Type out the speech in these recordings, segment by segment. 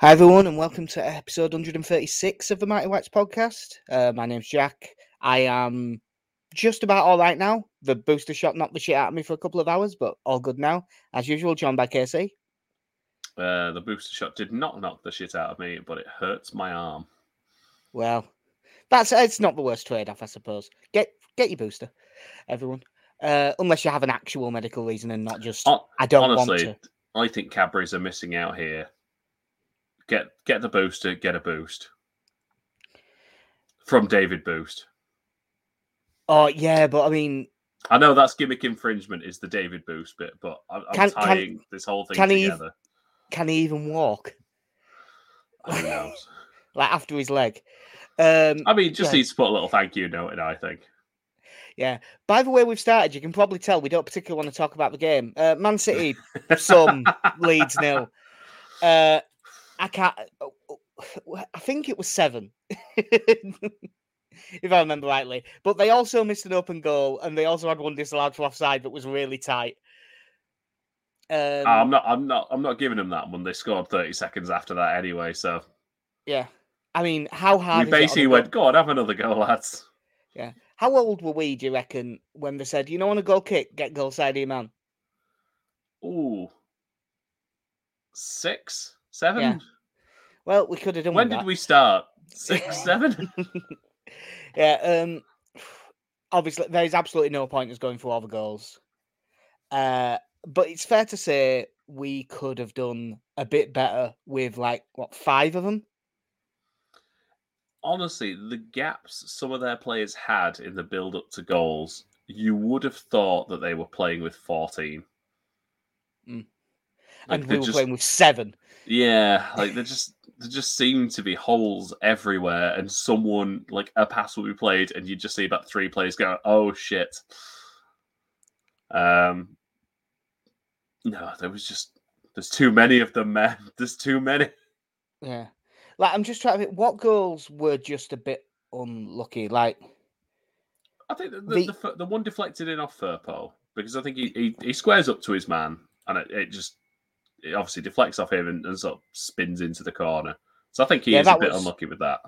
Hi, everyone, and welcome to episode 136 of the Mighty Whites podcast. Uh, my name's Jack. I am just about all right now. The booster shot knocked the shit out of me for a couple of hours, but all good now. As usual, John by KC. Uh, the booster shot did not knock the shit out of me, but it hurts my arm. Well, that's it's not the worst trade off, I suppose. Get get your booster, everyone. Uh, unless you have an actual medical reason and not just Hon- I don't Honestly, want to. I think Cadbury's are missing out here. Get get the booster, get a boost from David Boost. Oh yeah, but I mean, I know that's gimmick infringement is the David Boost bit, but I'm, I'm Can- can- tying this whole thing can he- together. can he even walk? Who knows? Like after his leg. Um, I mean, just Yeah. needs to put a little thank you note in. I think. Yeah. By the way, we've started. You can probably tell we don't particularly want to talk about the game. Uh, Man City, some leads nil. Uh, I can't. I think it was seven, if I remember rightly. But they also missed an open goal, and they also had one disallowed for offside that was really tight. Um, I'm not. I'm not. I'm not giving them that one. They scored 30 seconds after that anyway. So yeah. I mean, how hard? we is it on basically went, "Go on, have another go, lads." Yeah. How old were we? Do you reckon when they said, "You know, on a goal kick, get goal side man"? Ooh, six, seven. Yeah. Well, we could have done. When did that. we start? Six, seven. yeah. Um. Obviously, there is absolutely no point in us going for all the goals. Uh, but it's fair to say we could have done a bit better with like what five of them. Honestly, the gaps some of their players had in the build-up to goals, you would have thought that they were playing with fourteen. Mm. Like, and they we were just- playing with seven. Yeah, like there just there just seem to be holes everywhere, and someone like a pass will be played, and you just see about three players go, "Oh shit." Um, no, there was just there's too many of them, man. There's too many. Yeah. Like I'm just trying to think what goals were just a bit unlucky. Like I think the the, The- the, the one deflected in off Firpo because I think he, he, he squares up to his man, and it, it just it obviously deflects off him and, and sort of spins into the corner. So I think he Yeah, is a bit was- unlucky with that.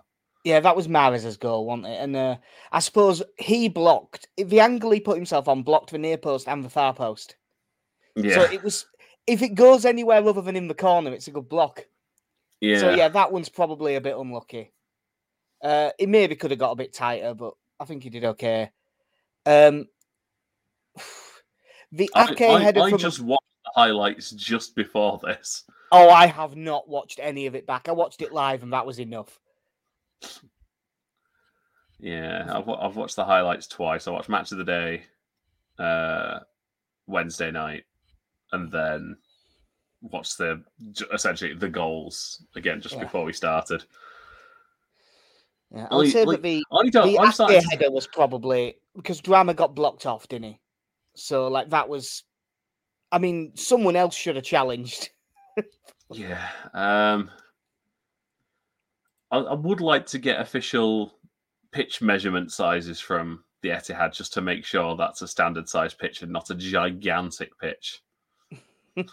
Yeah, that was Mahrez's goal, wasn't it? And uh, I suppose he blocked the angle he put himself on, blocked the near post and the far post. Yeah, So it was if it goes anywhere other than in the corner, it's a good block. yeah. So yeah, that one's probably a bit unlucky. Uh, it maybe could have got a bit tighter, but I think he did okay. Um, the Ake I- header I from just the highlights just before this. oh, I have not watched any of it back. I watched it live, and that was enough. Yeah, I've, I've watched the highlights twice. I watched Match of the Day uh, Wednesday night, and then watched the essentially the goals again just Yeah. before we started. Yeah, I would say like, that the I don't. the I'm Ake to- was probably because Drameh got blocked off, didn't he? So like that was, I mean, someone else should have challenged. Yeah. Um, I, I would like to get official pitch measurement sizes from the Etihad just to make sure that's a standard size pitch and not a gigantic pitch.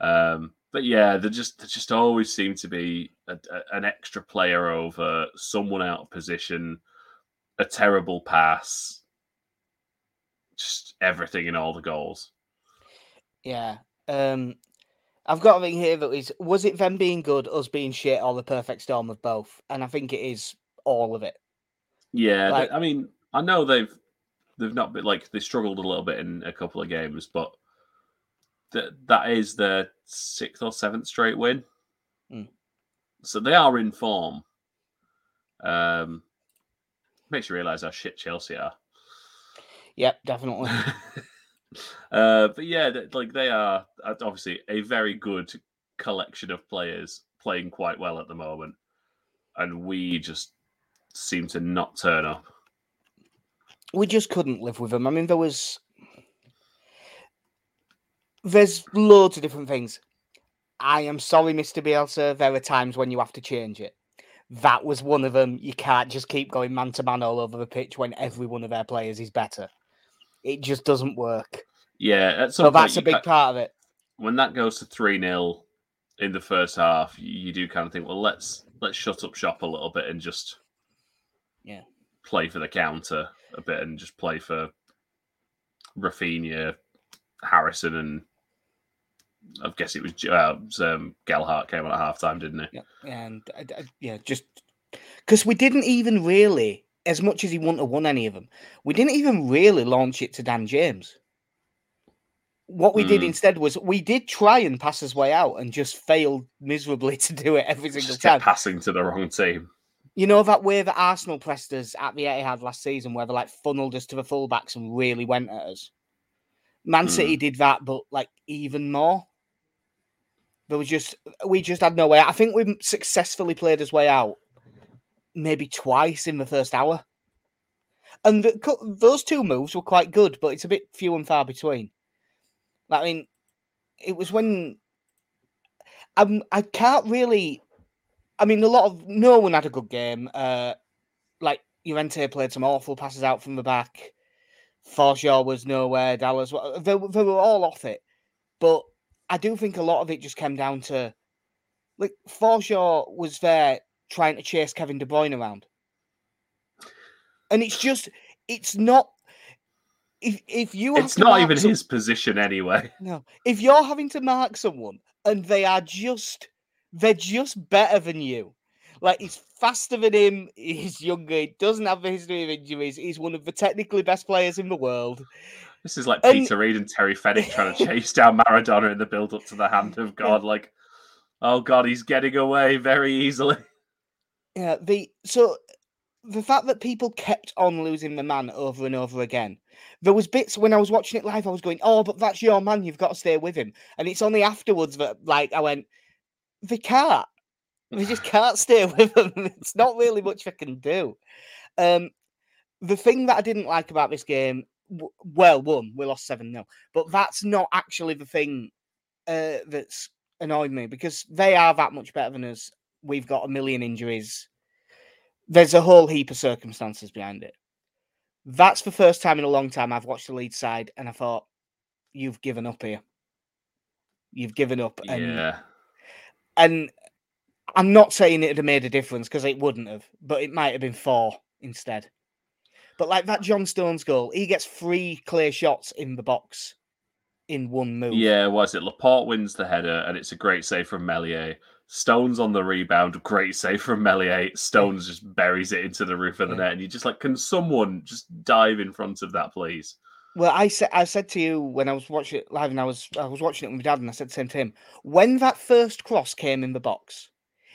um, but yeah, there just there just always seem to be a, a- an extra player over, someone out of position, a terrible pass, just everything in all the goals. Yeah. Um I've got a thing here that is was it them being good, us being shit, or the perfect storm of both? And I think it is all of it. Yeah, they- I mean, I know they've they've not been like they struggled a little bit in a couple of games, but that that is their sixth or seventh straight win. Mm. So they are in form. Um, makes you realise how shit Chelsea are. Yep, definitely. uh, but yeah, like they are uh, obviously a very good collection of players playing quite well at the moment, and we just seem to not turn up. we just couldn't live with them. I mean, there was there's loads of different things. I am sorry, Mr. Bielsa. There are times when you have to change it. That was one of them. You can't just keep going man to man all over the pitch when every one of their players is better. It just doesn't work. Yeah, So that's a big ca- part of it. when that goes to 3 0, in the first half, you, do kind of think, well, let's let's shut up shop a little bit and just Yeah. play for the counter a bit and just play for Raphinha, Harrison, and I guess it was, uh, it was, um, Gelhardt came on at half time, didn't he? Yeah, and I, I- yeah, just because we didn't even really, as much as he wouldn't have won any of them, we didn't even really launch it to Dan James. What we did Mm. instead was we did try and pass his way out and just failed miserably to do it every single Just time. passing to the wrong team. You know that way that Arsenal pressed us at the Etihad last season, where they like funneled us to the fullbacks and really went at us. Man City did that, but like even more. There was just we just had no way. I think we successfully played his way out, maybe twice in the first hour, and the, those two moves were quite good, but it's a bit few and far between. I mean, it was when I'm, I can't really. I mean, a lot of no one had a good game. Uh, like Llorente played some awful passes out from the back. Forshaw was nowhere. Dallas, they, they were all off it. But I do think a lot of it just came down to like Forshaw was there trying to chase Kevin De Bruyne around, and it's just it's not. If if you it's not even some- his position anyway. no, if you're having to mark someone and they are just they're just better than you, like he's faster than him, he's younger, he doesn't have a history of injuries, he's one of the technically best players in the world. This is like And- Peter Reid and Terry Fennick trying to chase down Maradona in the build up to the hand of God. Like, oh God, he's getting away very easily. Yeah, the so the fact that people kept on losing the man over and over again. There was bits when I was watching it live, I was going, "Oh, but that's your man. You've got to stay with him." And it's only afterwards that, like, I went, "They can't. They just can't stay with him. It's not really much they can do." Um, the thing that I didn't like about this game, well, one, we lost seven 0 but that's not actually the thing uh, that's annoyed me because they are that much better than us. We've got a million injuries. There's a whole heap of circumstances behind it. That's the first time in a long time I've watched the lead side and I thought, you've given up here. You've given up. And, Yeah. and I'm not saying it'd have made a difference because it wouldn't have, but it might have been four instead. But like that John Stones goal, he gets three clear shots in the box in one move. Yeah, was it? Laporte wins the header, and it's a great save from Meslier. Stones on the rebound, great save from Meslier. Stones just buries it into the roof of the net, and you're just like, can someone just dive in front of that, please? Well, I said I said to you when I was watching it live, and I was I was watching it with my dad, and I said the same to him. When that first cross came in the box,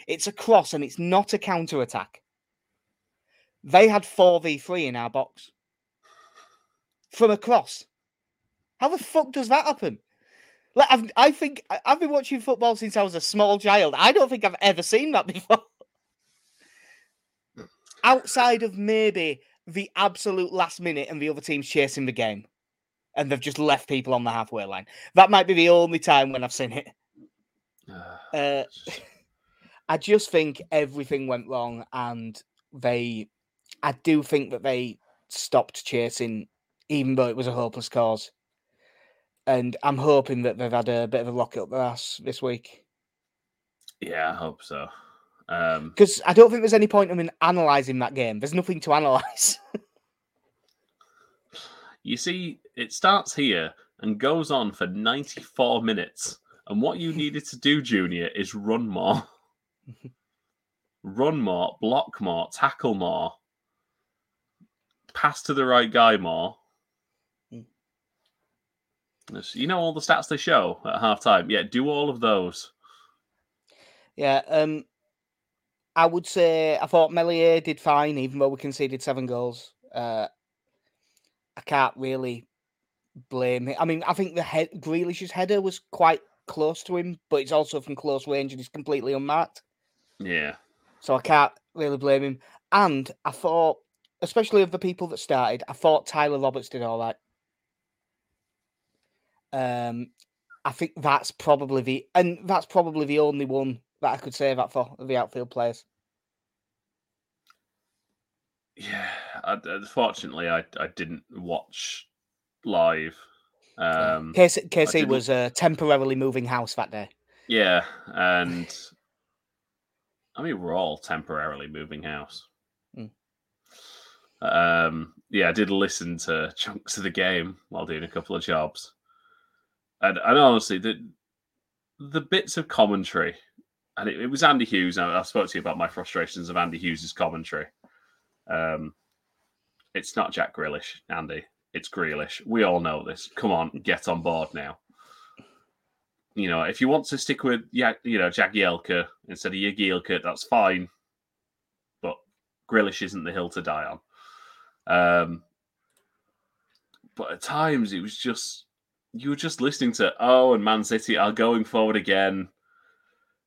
it's a cross and it's not a counter attack. They had four v three in our box from a cross. How the fuck does that happen? Like I've, I think I've been watching football since I was a small child. I don't think I've ever seen that before. Outside of maybe the absolute last minute and the other team's chasing the game and they've just left people on the halfway line. That might be the only time when I've seen it. Uh, I just think everything went wrong, and they, I do think that they stopped chasing, even though it was a hopeless cause. And I'm hoping that they've had a bit of a rocket up their ass this week yeah, I hope so. Um, because I don't think there's any point in analysing that game. There's nothing to analyse. you see, it starts here and goes on for 94 minutes. And what you needed to do, Junior, is run more. run more, block more, tackle more, pass to the right guy more. You know all the stats they show at halftime. Yeah, do all of those. Yeah, um, I would say I thought Meslier did fine, even though we conceded seven goals. Uh, I can't really blame him. I mean, I think the head Grealish's header was quite close to him, but it's also from close range and he's completely unmarked. Yeah. So I can't really blame him. And I thought, especially of the people that started, I thought Tyler Roberts did all right. Um, I think that's probably the and that's probably the only one that I could say that for the outfield players. Yeah. I, unfortunately, I, I didn't watch live. Um, KC didn't- was uh, temporarily moving house that day. Yeah, and I mean we're all temporarily moving house. Mm. Um, yeah, I did listen to chunks of the game while doing a couple of jobs, and and honestly, the the bits of commentary, and it, it was Andy Hughes. I, I spoke to you about my frustrations of Andy Hughes's commentary. Um, it's not Jack Grealish, Andy. It's Grealish. We all know this. Come on, get on board now. You know, if you want to stick with yeah, you know, Jagielka instead of Jagielka, that's fine. But Grealish isn't the hill to die on. Um, but at times it was just you were just listening to oh, and Man City are going forward again,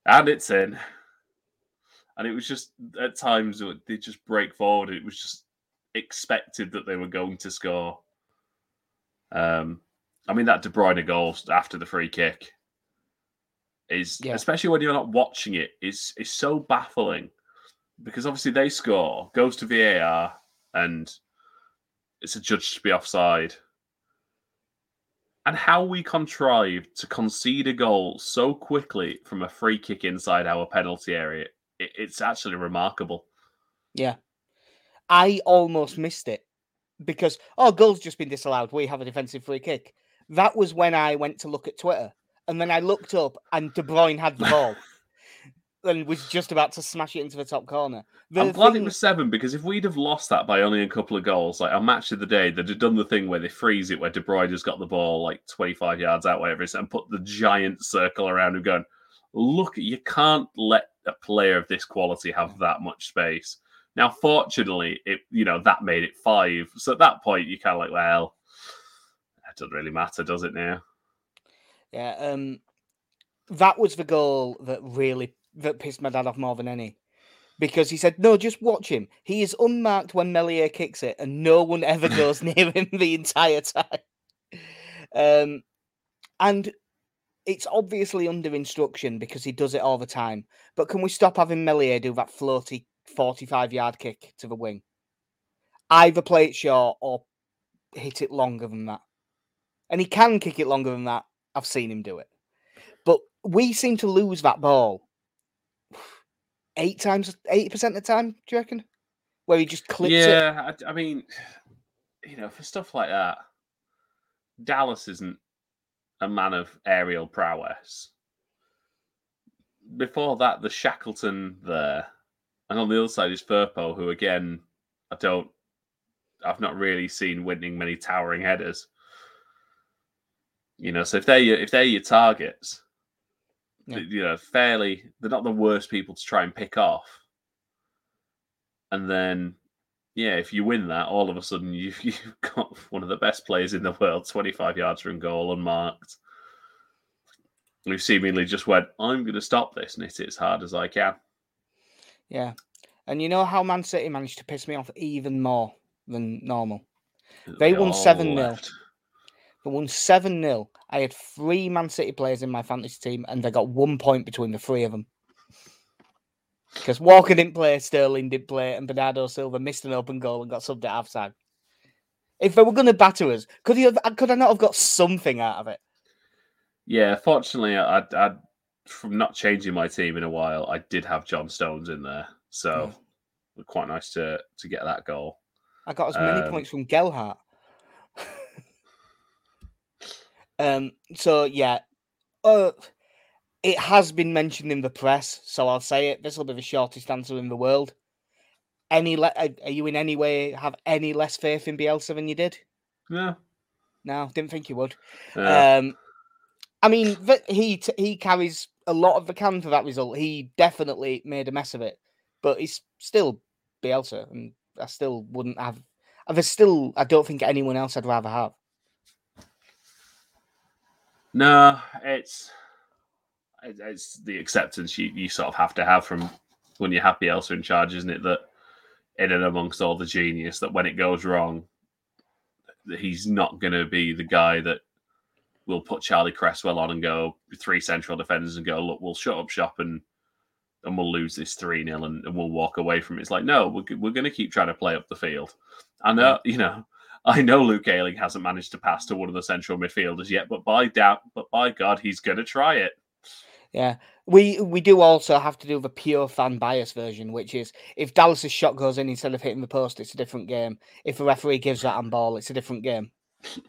and it's in. And it was just at times they just break forward. It was just expected that they were going to score. Um, I mean that De Bruyne goal after the free kick is, Yeah. especially when you're not watching it, is is so baffling because obviously they score, goes to VAR, and it's adjudged to be offside. And how we contrived to concede a goal so quickly from a free kick inside our penalty area, it, it's actually remarkable. Yeah. I almost missed it because, oh, goal's just been disallowed. We have a defensive free kick. That was when I went to look at Twitter. And then I looked up and De Bruyne had the ball and was just about to smash it into the top corner. The I'm glad it was seven because if we'd have lost that by only a couple of goals, like our match of the day, they'd have done the thing where they freeze it, where De Bruyne has got the ball like 25 yards out, whatever it is, and put the giant circle around him, going, "Look, you can't let a player of this quality have that much space." Now, fortunately, it you know that made it five, so at that point you're kind of like, well, it doesn't really matter, does it now? Yeah, um, that was the goal that really that pissed my dad off more than any, because he said, "No, just watch him. He is unmarked when Meslier kicks it, and no one ever goes near him the entire time." Um, and it's obviously under instruction because he does it all the time. But can we stop having Meslier do that floaty forty-five yard kick to the wing? Either play it short or hit it longer than that. And he can kick it longer than that. I've seen him do it. But we seem to lose that ball eight times, 80% of the time, do you reckon? Where he just clips it. yeah, I, I mean, you know, for stuff like that, Dallas isn't a man of aerial prowess. Before that, the Shackleton there, and on the other side is Firpo, who again, I don't, I've not really seen winning many towering headers. You know, so if they're if they're your targets, Yeah. you know, fairly, they're not the worst people to try and pick off. And then yeah, if you win that, all of a sudden you've, you've got one of the best players in the world, 25 yards from goal, unmarked. Who seemingly just went, I'm going to stop this and hit it as hard as I can. Yeah. And you know how Man City managed to piss me off even more than normal? They won 7-0. Won 7 0. I had three Man City players in my fantasy team, and I got one point between the three of them. Because Walker didn't play, Sterling didn't play, and Bernardo Silva missed an open goal and got subbed at half time. If they were going to batter us, could he have, could I not have got something out of it? Yeah, fortunately, I, I, from not changing my team in a while, I did have John Stones in there. So Mm. quite nice to, to get that goal. I got as many Um, points from Gelhardt. Um. So yeah, uh, it has been mentioned in the press, so I'll say it. This will be the shortest answer in the world. Any, le- are are you in any way have any less faith in Bielsa than you did? No, No, didn't think you would. Uh, Um, I mean, th- he t- he carries a lot of the can for that result. He definitely made a mess of it, but he's still Bielsa, and I still wouldn't have. There's still, I don't think anyone else I'd rather have. No, it's it's the acceptance you, you sort of have to have from when you're happy Bielsa in charge, isn't it? That in and amongst all the genius, that when it goes wrong, that he's not going to be the guy that will put Charlie Cresswell on and go three central defenders and go, look, we'll shut up shop and and we'll lose this 3 0 and, and we'll walk away from it. It's like, no, we're, we're going to keep trying to play up the field. I know, uh, you know, I know Luke Ayling hasn't managed to pass to one of the central midfielders yet, but by doubt, but by God, he's going to try it. Yeah, we we do also have to do the pure fan bias version, which is if Dallas's shot goes in instead of hitting the post, it's a different game. If a referee gives that on ball, it's a different game.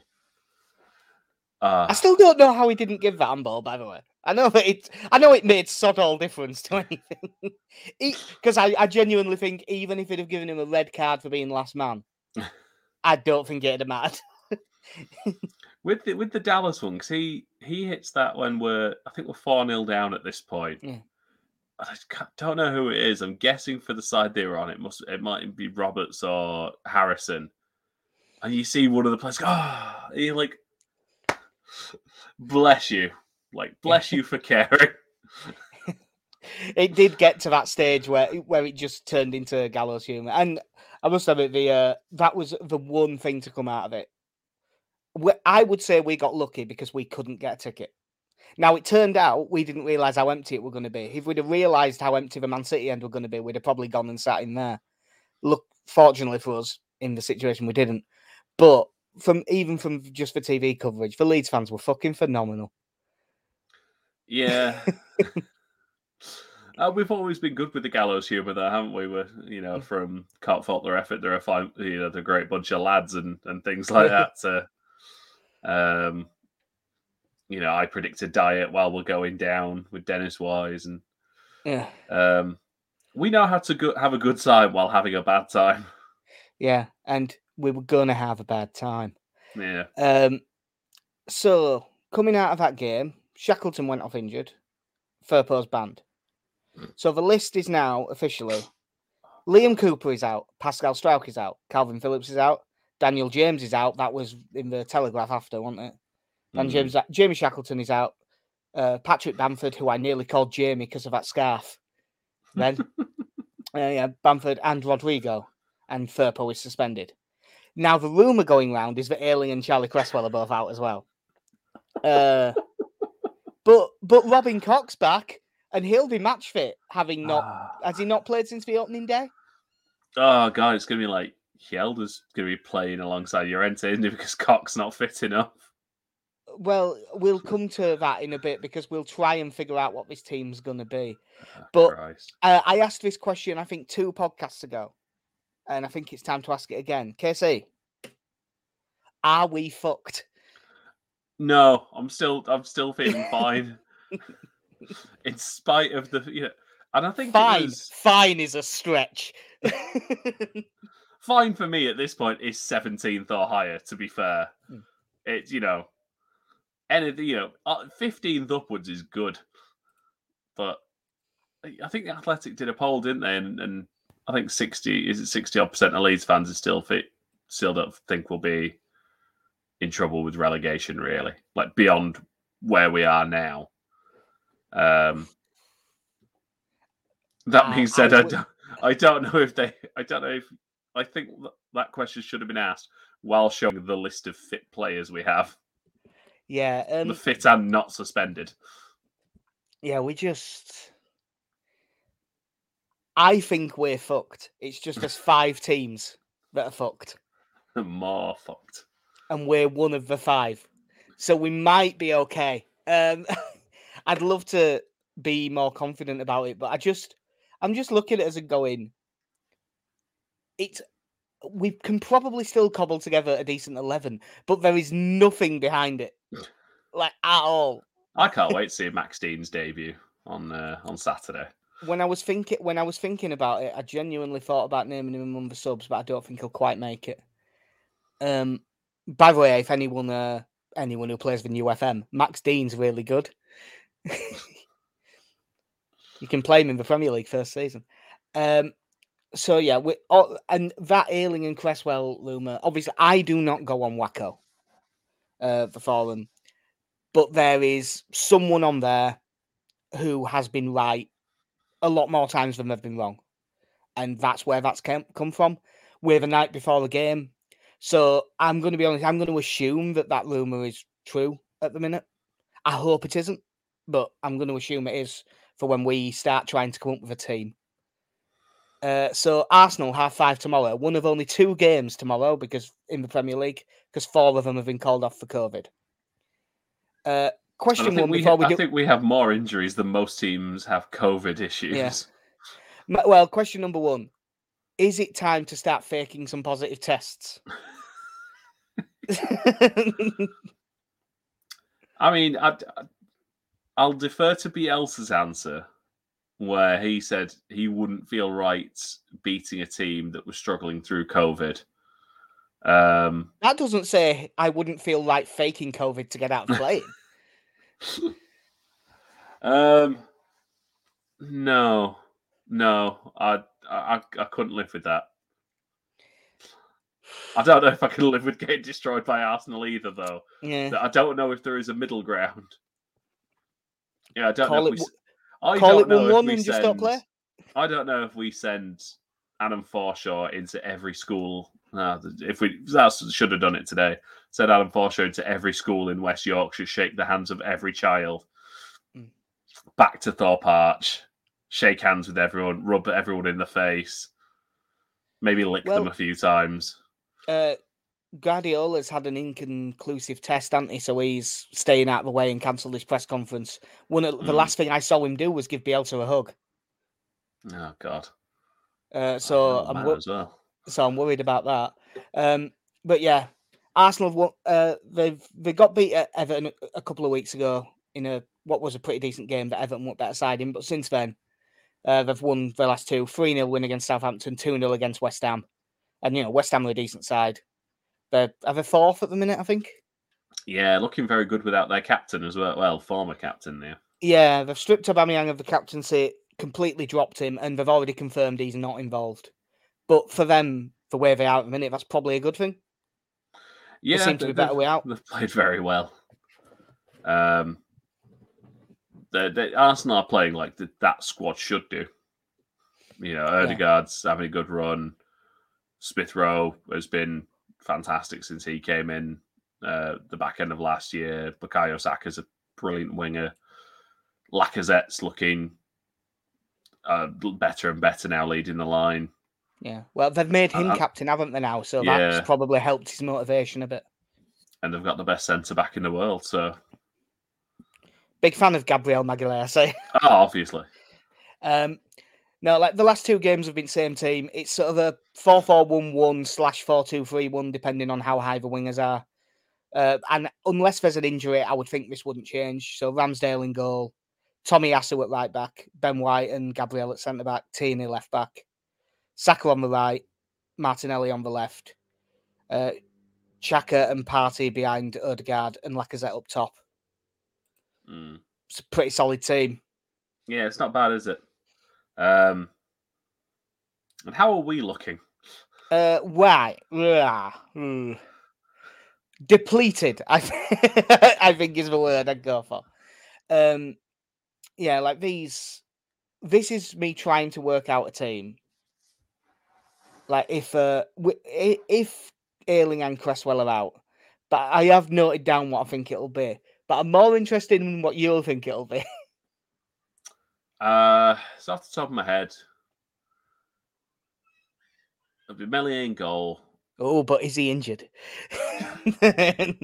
Uh, I still don't know how he didn't give that on ball. By the way, I know that it. I know it made sod all difference to anything. Because I, I genuinely think even if he'd have given him a red card for being last man, I don't think it'd have mattered. with the with the Dallas one, 'cause he he hits that when we're I think we're four 0 down at this point. Yeah. I just don't know who it is. I'm guessing for the side they were on, it must it might be Roberts or Harrison. And you see one of the players go, oh, you're like, bless you, like bless you for caring. it did get to that stage where where it just turned into gallows humor, and I must admit the uh, that was the one thing to come out of it. We- I would say we got lucky because we couldn't get a ticket. Now it turned out we didn't realize how empty it were going to be. If we'd have realized how empty the Man City end were going to be, we'd have probably gone and sat in there. Look, fortunately for us, in the situation we didn't. But from even from just the TV coverage, the Leeds fans were fucking phenomenal. Yeah. Uh, we've always been good with the gallows humour, though, haven't we? We're, you know, from can't fault their effort. They're a fine, you know, they're a great bunch of lads and and things like that. So, um, you know, I predicted diet while we're going down with Dennis Wise, and Yeah, um, we know how to go- have a good time while having a bad time. yeah, and we were gonna have a bad time. Yeah, Um, so coming out of that game, Shackleton went off injured. Firpo's banned. So the list is now officially Liam Cooper is out, Pascal Struijk is out, Kalvin Phillips is out, Daniel James is out. That was in the Telegraph after, wasn't it? And Mhm. James, Jamie Shackleton is out. Uh, Patrick Bamford, who I nearly called Jamie because of that scarf. Then, uh, yeah, Bamford and Rodrigo, and Firpo is suspended. Now the rumor going round is that Ayling and Charlie Cresswell are both out as well. Uh, but but Robin Koch's back, and he'll be match fit, having not Ah. has he not played since the opening day? Oh god, it's gonna be like Hjelde's gonna be playing alongside Llorente, isn't it? Because Koch's not fit enough. Well, we'll come to that in a bit because we'll try and figure out what this team's going to be. Oh, But- Uh, I asked this question, I think, two podcasts ago, and I think it's time to ask it again. KC, are we fucked? No, I'm still I'm still feeling fine. in spite of the you know, and I think Fine, was- fine is a stretch. fine for me at this point is 17th or higher. To be fair, Hmm. it's you know, anything you know, uh, 15th upwards is good. But I- I think the Athletic did a poll, didn't they? And, and I think 60 is it 60 odd percent of Leeds fans are still fit, still don't think we'll be in trouble with relegation. Really, like beyond where we are now. Um. That Uh, being I said, I, would- don't, I don't know if they. I don't know if. I think that question should have been asked while showing the list of fit players we have, yeah, um, the fit and not suspended. yeah, we just. I think we're fucked. It's just there's five teams that are fucked, More fucked. and we're one of the five, so we might be okay. Um, I'd love to be more confident about it, but I just, I'm just looking at it as a going. It's we can probably still cobble together a decent eleven, but there is nothing behind it, like at all. I can't wait to see Max Dean's debut on uh, on Saturday. when I was thinking when I was thinking about it, I genuinely thought about naming him among the subs, but I don't think he'll quite make it. Um, by the way, if anyone uh, anyone who plays the new FM, Max Dean's really good. you can play him in the Premier League first season. Um, so yeah, we oh, and that Ayling and Cresswell Luma. Obviously, I do not go on WACCOE, uh, the forum, but there is someone on there who has been right a lot more times than they've been wrong. And that's where that's come, come from. We're the night before the game. So I'm going to be honest, I'm going to assume that that rumour is true at the minute. I hope it isn't, but I'm going to assume it is for when we start trying to come up with a team. Uh, so Arsenal have five tomorrow. One of only two games tomorrow because in the Premier League, because four of them have been called off for COVID. Uh, question one we, before we I think we have more injuries than most teams have COVID issues. M- Well, question number one: Is it time to start faking some positive tests? I mean, I, I'll defer to Bielsa's answer, where he said he wouldn't feel right beating a team that was struggling through COVID. Um, that doesn't say I wouldn't feel like faking COVID to get out of playing. um, no, no, I, I, I couldn't live with that. I don't know if I can live with getting destroyed by Arsenal either, though. yeah. I don't know if there is a middle ground. Yeah, I don't Call know. it If we, I Call don't it know one if we and just send- play. I don't know if we send Adam Forshaw into every school. Uh, if we that should have done it today. Send Adam Forshaw into every school in West Yorkshire, shake the hands of every child, Mm. back to Thorpe Arch, shake hands with everyone, rub everyone in the face, maybe lick them a few times. Uh, Guardiola's had an inconclusive test, hasn't he? So he's staying out of the way and cancelled his press conference. One of the Mm. last thing I saw him do was give Bielsa a hug. Oh God! Uh, so I'm wo- well. so I'm worried about that. Um, but yeah, Arsenal have won, uh, they've they got beat at Everton a- couple of weeks ago in a what was a pretty decent game that Everton were better side in. But since then, uh, they've won the last two: three 0 win against Southampton, two 0 against West Ham, and you know West Ham are a decent side. They're have a fourth at the minute, I think. Yeah, looking very good without their captain as well. Well, former captain there. Yeah, they've stripped Aubameyang of the captaincy, completely dropped him, and they've already confirmed he's not involved. But for them, the way they are at the minute, that's probably a good thing. Yeah, they seem to be they- better they've- way out. They've played very well. Um, the, the Arsenal are playing like the, that squad should do. You know, Odegaard's having a good run. Smith Rowe has been fantastic since he came in uh, the back end of last year. Bukayo Saka's a brilliant winger. Lacazette's looking uh, better and better now, leading the line. Yeah. Well, they've made him Uh, captain, haven't they now? So yeah. that's probably helped his motivation a bit. and they've got the best centre back in the world. So, Big fan of Gabriel Magalhaes. Oh, obviously, Um, no, like the last two games have been same team. It's sort of a 4 4 1 1 slash 4 2 3 1, depending on how high the wingers are. Uh, and unless there's an injury, I would think this wouldn't change. So Ramsdale in goal, Tomiyasu at right back, Ben White and Gabriel at centre back, Tierney left back, Saka on the right, Martinelli on the left, uh, Xhaka and Partey behind Odegaard and Lacazette up top. Mm. It's a pretty solid team. yeah, it's not bad, is it? Um, and how are we looking? Uh, why? Mm. Depleted. I th- I think is the word I'd go for. Um, yeah, like these. This is me trying to work out a team. Like if uh, if Ayling and Cresswell are out, but I have noted down what I think it'll be. But I'm more interested in what you'll think it'll be. Uh, it's off the top of my head. It'll be Meslier in goal. oh, but is he injured?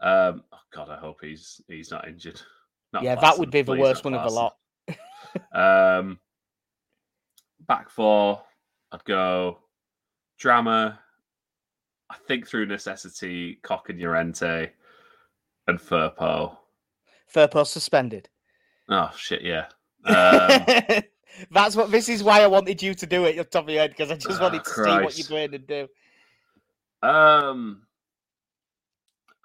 Um, oh God, I hope he's he's not injured. Not yeah, that would be the worst one of the lot. Um, back four, I'd go Drameh. I think through necessity, Koch and Llorente and Firpo. Firpo suspended. Oh shit, yeah. Um, That's what. This is why I wanted you to do it, the top of your head, because I just Oh, wanted to see what Christ. you're going to do. um.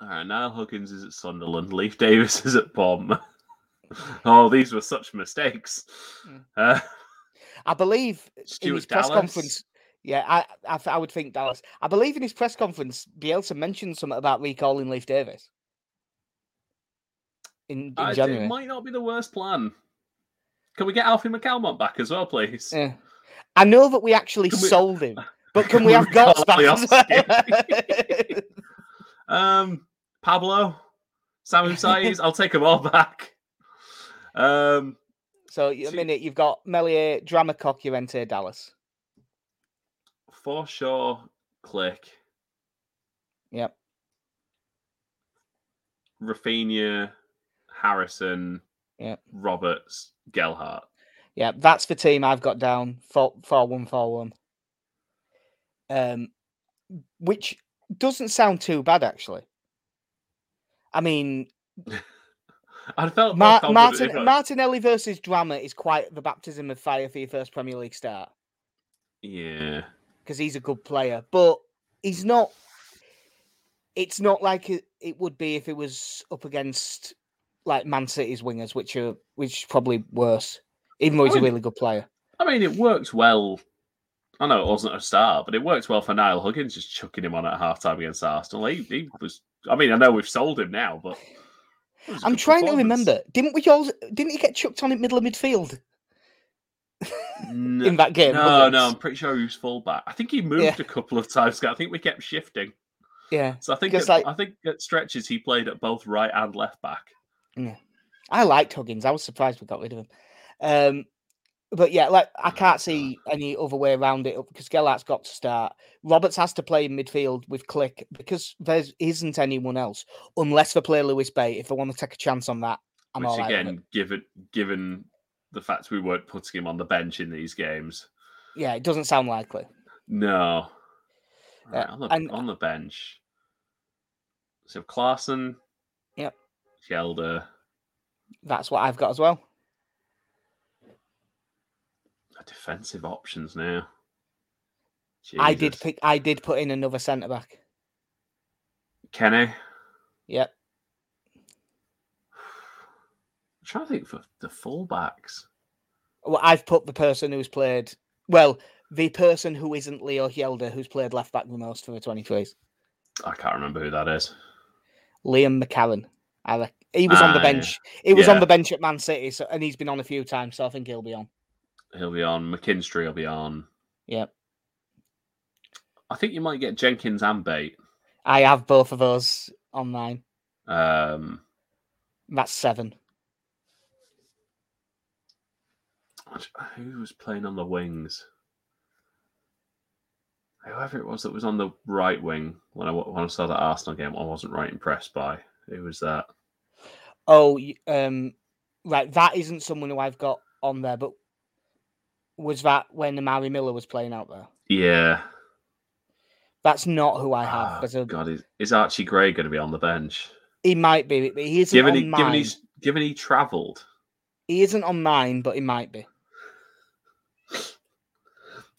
All right, Niall Huggins is at Sunderland. Leif Davis is at Bournemouth. oh, these were such mistakes. Mm. Uh, I believe in Stuart his press conference. Yeah, I, I I would think Dallas. I believe in his press conference, Bielsa mentioned something about recalling Leif Davis in, in I- January. It might not be the worst plan. Can we get Alfie McCalmont back as well, please? Yeah. I know that we actually Can we- sold him, but can Can we have Gotts back as Lioski? well? Um, Pablo, Samu Saiz, I'll take them all back. Um, so a minute, you've got Meslier, Dramacock, Llorente, Dallas. for sure, Klich. Yep. Raphinha, Harrison, Yeah. Roberts, Gelhardt. Yeah, that's the team I've got down four four one four one. Um, which doesn't sound too bad actually. I mean, I felt Mar- confident Martin I- Martinelli versus Drameh is quite the baptism of fire for your first Premier League start Yeah. because he's a good player, but he's not. It's not like it, it would be if it was up against like Man City's wingers, which are which is probably worse. Even though he's a mean- really good player. I mean, it worked well. I know it wasn't a star, but it worked well for Niall Huggins just chucking him on at half time against Arsenal. He, he was. I mean, I know we've sold him now, but a I'm trying to remember. Didn't we all? Didn't he get chucked on in middle of midfield in that game? No, Huggins? no, I'm pretty sure he was fullback. I think he moved Yeah. a couple of times. I think we kept shifting. Yeah, So I think at, like- I think at stretches he played at both right and left back. I liked Huggins. I was surprised we got rid of him. Um, but yeah, like I can't see any other way around it because Gelhardt's got to start. Roberts has to play in midfield with Klich because there isn't anyone else unless they play Lewis Bate. If they want to take a chance on that, I'm which all right again, given given the fact we weren't putting him on the bench in these games, Yeah, it doesn't sound likely. no. Right, Uh, on, the, and- on the bench. So Klaesson, Yep. Hjelde, That's what I've got as well. defensive options now. I did pick. I did put in another centre back. Kenneh. I'm Yep. trying to think for the fullbacks. Well, I've put the person who's played. Well, the person who isn't Leo Hjelde, who's played left back the most for the 23s. I can't remember who that is. Liam McCarron. I rec- he was on the Ah, bench. He was on the bench at Man City, so, and he's been on a few times, so I think he'll be on. He'll be on. McKinstry will be on. Yep. I think you might get Jenkins and Bate. I have both of those on mine. Um, That's seven. who was playing on the wings? Whoever it was that was on the right wing when I when I saw that Arsenal game, I wasn't right impressed by. Who was that? Oh, um, right. That isn't someone who I've got on there, but was that when Amari Miller was playing out there? Yeah. That's not who I have. Oh, a, God, is, is Archie Gray going to be on the bench? he might be, but he isn't Given on he, mine. given he's given he travelled, He isn't on mine, but he might be.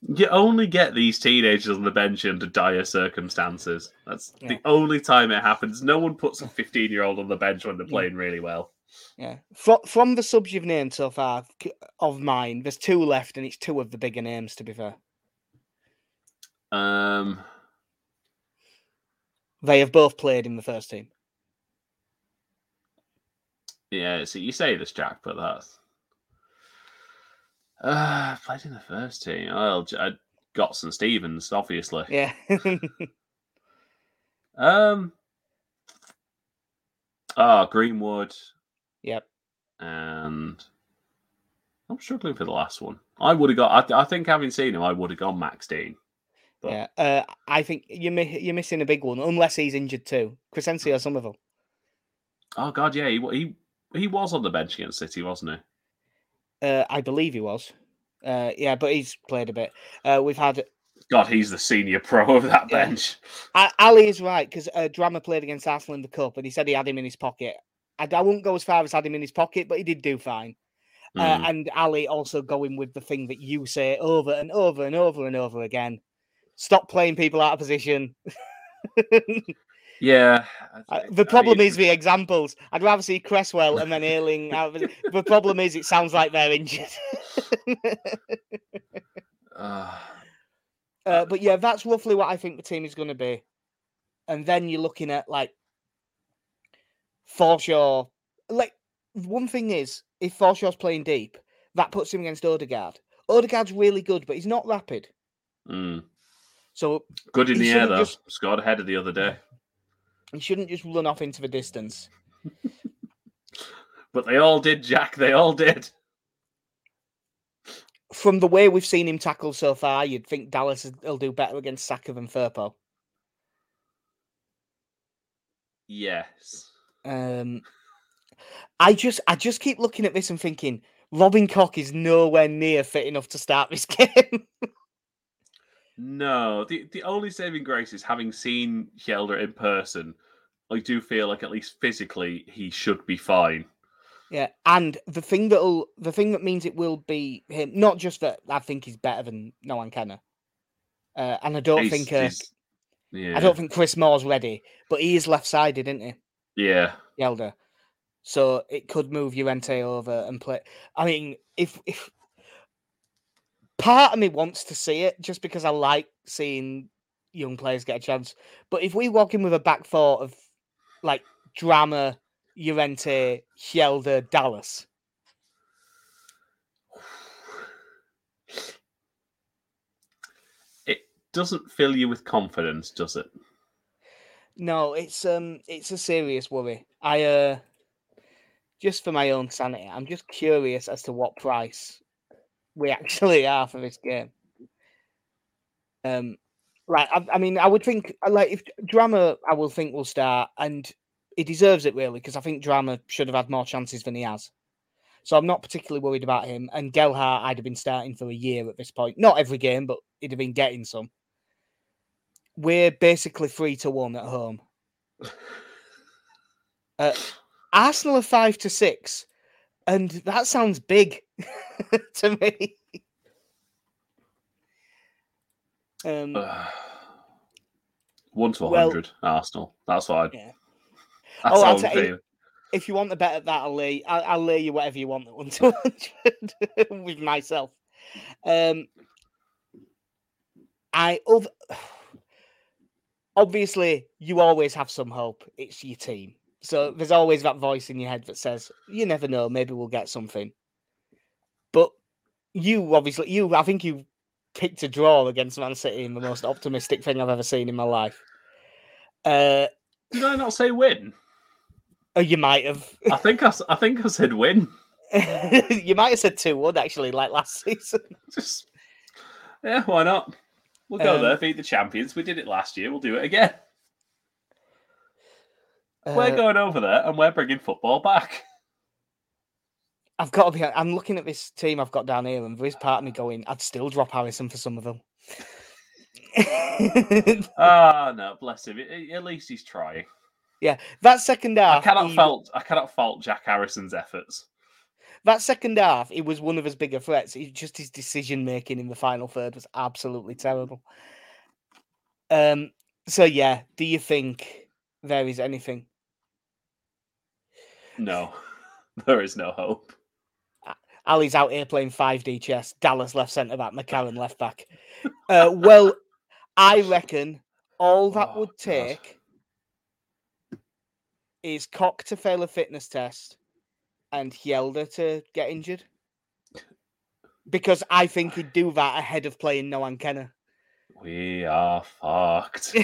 You only get these teenagers on the bench under dire circumstances. That's Yeah. the only time it happens. No one puts a fifteen-year-old on the bench when they're playing really well. Yeah. From from the subs you've named so far of mine, there's two left, and it's two of the bigger names. To be fair, Um, they have both played in the first team. yeah. So you say this, Jack, but that's uh, played in the first team. Well, J- uh, Gotson Stevens, obviously. Yeah. Um. Ah, Greenwood, yep. and I'm struggling for the last one. I would have got. I, I think having seen him, I would have gone Max Dean. But- Yeah. Uh, I think you're mi- you're missing a big one, unless he's injured too. Crysencio Summerville. Oh God, yeah, he he he was on the bench against City, wasn't he? Uh, I believe he was. Uh, yeah, but he's played a bit. Uh, we've had God, he's the senior pro of that Yeah. bench. Ali is right because uh, Drameh played against Arsenal in the cup, and he said he had him in his pocket. I, I wouldn't go as far as had him in his pocket, but he did do fine. Uh, Mm. and Ali also going with the thing that you say over and over and over and over again. Stop playing people out of position. Yeah. I Uh, the I problem mean, is the examples. I'd rather see Cresswell and then Ayling out. Of it. The problem is it sounds like they're injured. uh, uh, but yeah, that's roughly what I think the team is going to be. And then you're looking at like Forshaw. Like one thing is, if Forshaw's playing deep, that puts him against Odegaard. Odegaard's really good, but he's not rapid. mm. So Good in the air though. just- Scored ahead of the other day. He shouldn't just run off into the distance. But they all did, Jack. They all did. From the way we've seen him tackle so far, you'd think Dallas will do better against Saka than Firpo. Yes. Um, I just I just keep looking at this and thinking Robin Koch is nowhere near fit enough to start this game. No, the the only saving grace is having seen Hjelde in person. I do feel like at least physically he should be fine. yeah, and the thing that'll the thing that means it will be him, not just that I think he's better than Nohan Kenneh. Uh, and I don't He's- think uh, yeah, I don't think Chris Moore's ready, but he is left sided, isn't he? yeah. Hjelde. So it could move Llorente over and play. I mean, if if part of me wants to see it just because I like seeing young players get a chance. But if we walk in with a back four of like Drameh, Llorente, Hjelde, Dallas, It doesn't fill you with confidence, does it? no, it's um it's a serious worry. I uh just for my own sanity, I'm just curious as to what price we actually are for this game. Um, right. I, I mean, I would think uh, like if Drameh, I will think will start, and he deserves it really because I think Drameh should have had more chances than he has. So I'm not particularly worried about him. And Gelhardt, I'd have been starting for a year at this point. Not every game, but he'd have been getting some. We're basically three to one at home. Uh, Arsenal are five to six, and that sounds big to me. Um, One to Well- hundred, Arsenal. That's what I. Yeah. That's Oh, I'll tell you- if you want the bet at that, I'll lay I'll, I'll lay you whatever you want at one to hundred with myself. Um, I other, obviously you always have some hope. It's your team, so there's always that voice in your head that says you never know, maybe we'll get something. But you obviously you I think you picked a draw against Man City in the most optimistic thing I've ever seen in my life. Uh, Did I not say win? oh, you might have. I think I, I think I said win. you might have said two one actually, like last season. Just yeah, why not? We'll go Um, there, beat the champions. We did it last year. We'll do it again. we're Uh, going over there, and we're bringing football back. I've got to be. I'm looking at this team I've got down here, and there is part of me going, I'd still drop Harrison for some of them. Ah, no, bless him. At- At least he's trying. Yeah, that second half. I half, cannot he- fault. I cannot fault Jack Harrison's efforts. that second half, it was one of his bigger threats. It's just his decision making in the final third was absolutely terrible. Um. So yeah, do you think there is anything? No, there is no hope. Ali's out here playing 5D chess. Dallas left centre back, McCarron left back. Uh, well, I reckon all that Oh, would God. take is Koch to fail a fitness test and Hjelde to get injured. Because I think he'd do that ahead of playing Nohan Kenneh. We are fucked.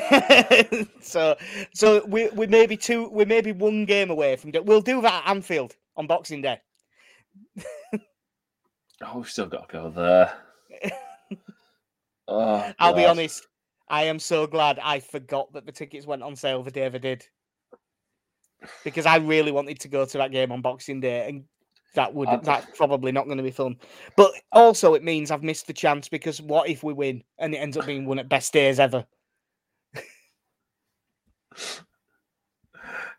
so, so we we may be two, we may be one game away from. do- We'll do that at Anfield on Boxing Day. Oh, we've still got to go there. Oh, I'll be honest. I am so glad I forgot that the tickets went on sale the day they did. Because I really wanted to go to that game on Boxing Day and that would I'd- that's probably not going to be fun. But also it means I've missed the chance because what if we win and it ends up being one of best days ever?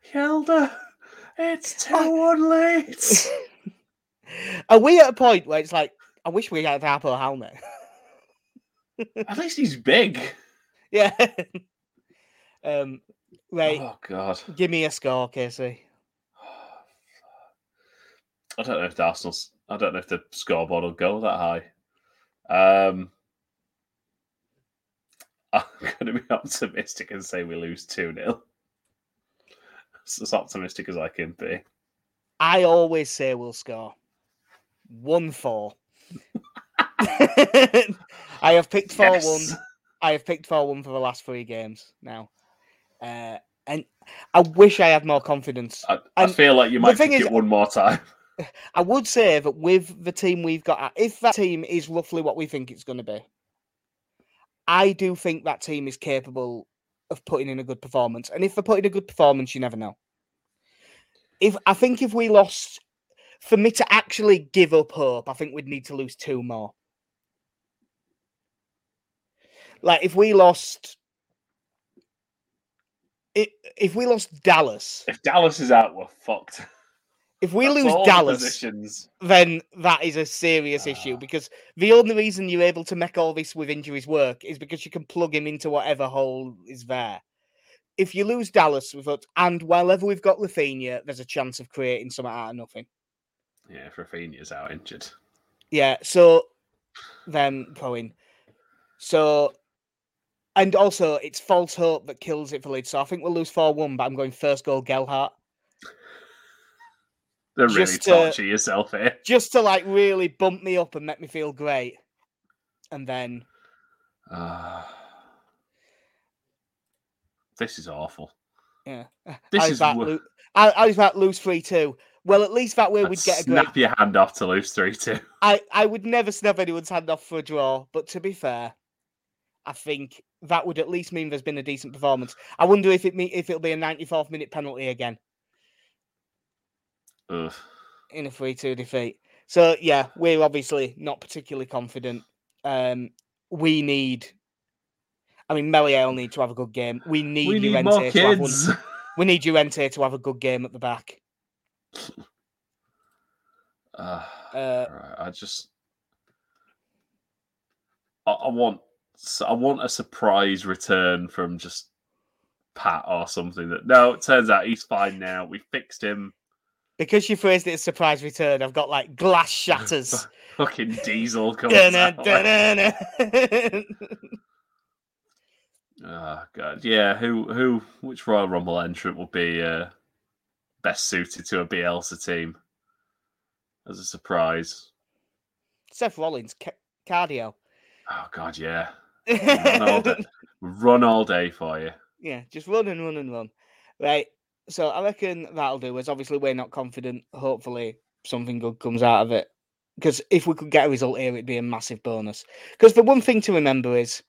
Hilda, it's too late. Are we at a point where it's like I wish we had Harpo helmet? At least he's big. yeah. um right, Oh God. give me a score, Casey. I don't know if the Arsenal's. I don't know if the scoreboard will go that high. Um, I'm going to be optimistic and say we lose two 0 It's as optimistic as I can be. I always say we'll score. One four. I have picked four Yes. one. I have picked four one for the last three games now. Uh, and I wish I had more confidence. I, I feel like you might pick is- it one more time. I would say that with the team we've got, if that team is roughly what we think it's going to be, I do think that team is capable of putting in a good performance. And if they're putting a good performance, you never know. if I think if we lost, for me to actually give up hope, I think we'd need to lose two more. Like if we lost, if we lost Dallas, If Dallas is out, we're fucked. if we That's lose Dallas, positions. then that is a serious issue Ah. because the only reason you're able to make all this with injuries work is because you can plug him into whatever hole is there. If you lose Dallas without, and wherever we've got Raphinha, there's a chance of creating something out of nothing. Yeah, if Raphinha's out injured. Yeah, so then going. So, and also it's false hope that kills it for Leeds. So I think we'll lose 4 1, but I'm going first goal Gelhardt. They're really Just, uh, yourself here. Just to like really bump me up and make me feel great. And then Ah. this is awful. Yeah. This I is that wo- lo- I, I was about lose three two. Well, at least that way I'd we'd get a great. snap your hand off to lose three two. I I would never snap anyone's hand off for a draw, but to be fair, I think that would at least mean there's been a decent performance. I wonder if it me if it'll be a 94th minute penalty again Ugh. in a three two defeat. So yeah, we're obviously not particularly confident. Um, we need. I mean, Meslier will need to have a good game. We need, We need more to have one- We need Llorente to have a good game at the back. Ah, Uh, right, I just, I, I want, I want a surprise return from just Pat or something. That no, it turns out he's fine now. We fixed him. Because you phrased it as surprise return, I've got like glass shatters. Fucking Diesel comes out. Oh god, yeah. Who, who, which Royal Rumble entrant will be uh, best suited to a Bielsa team as a surprise? Seth Rollins, ca- cardio. Oh god, yeah. Run all day, run all day for you. yeah, just run and run and run. Right. So I reckon that'll do us. Obviously, we're not confident. Hopefully, something good comes out of it. Because if we could get a result here, it'd be a massive bonus. Because the one thing to remember is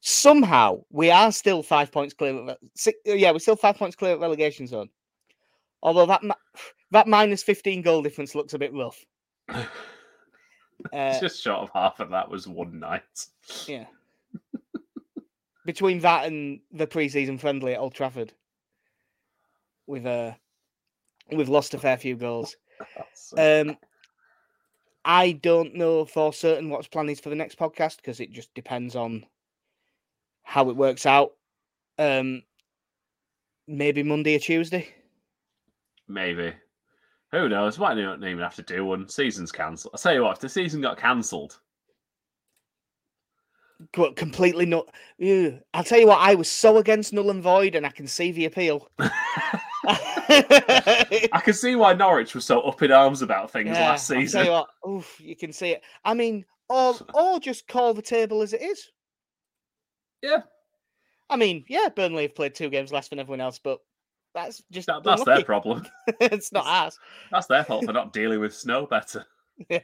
somehow we are still five points clear. Of, re- si- uh, yeah, we're still five points clear of relegation zone. Although that that minus fifteen goal difference looks a bit rough. Uh, It's just short of half of that was one night. Yeah. Between that and the preseason friendly at Old Trafford, we've uh, we've lost a fair few goals. Um, I don't know for certain what's plan is for the next podcast because it just depends on how it works out. Um, maybe Monday or Tuesday. Maybe. Who knows? Might not even have to do one. Season's cancelled. I'll tell you what, if the season got cancelled, Co- Completely not. Ew. I'll tell you what. I was so against null and void, and I can see the appeal. I can see why Norwich was so up in arms about things last I'll tell season. you what, oof, you can see it. I mean, or or just call the table as it is. Yeah. I mean, yeah, Burnley have played two games less than everyone else, but that's just That, that's their problem. it's not ours. That's their fault for not dealing with snow better.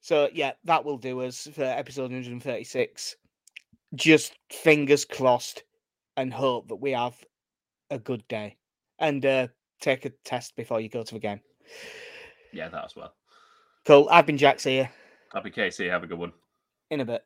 So yeah, that will do us for episode 136. Just fingers crossed and hope that we have a good day. And uh, take a test before you go to the game. Yeah, that as well. Cool. I've been Jax here Happy Casey. have a good one. in a bit.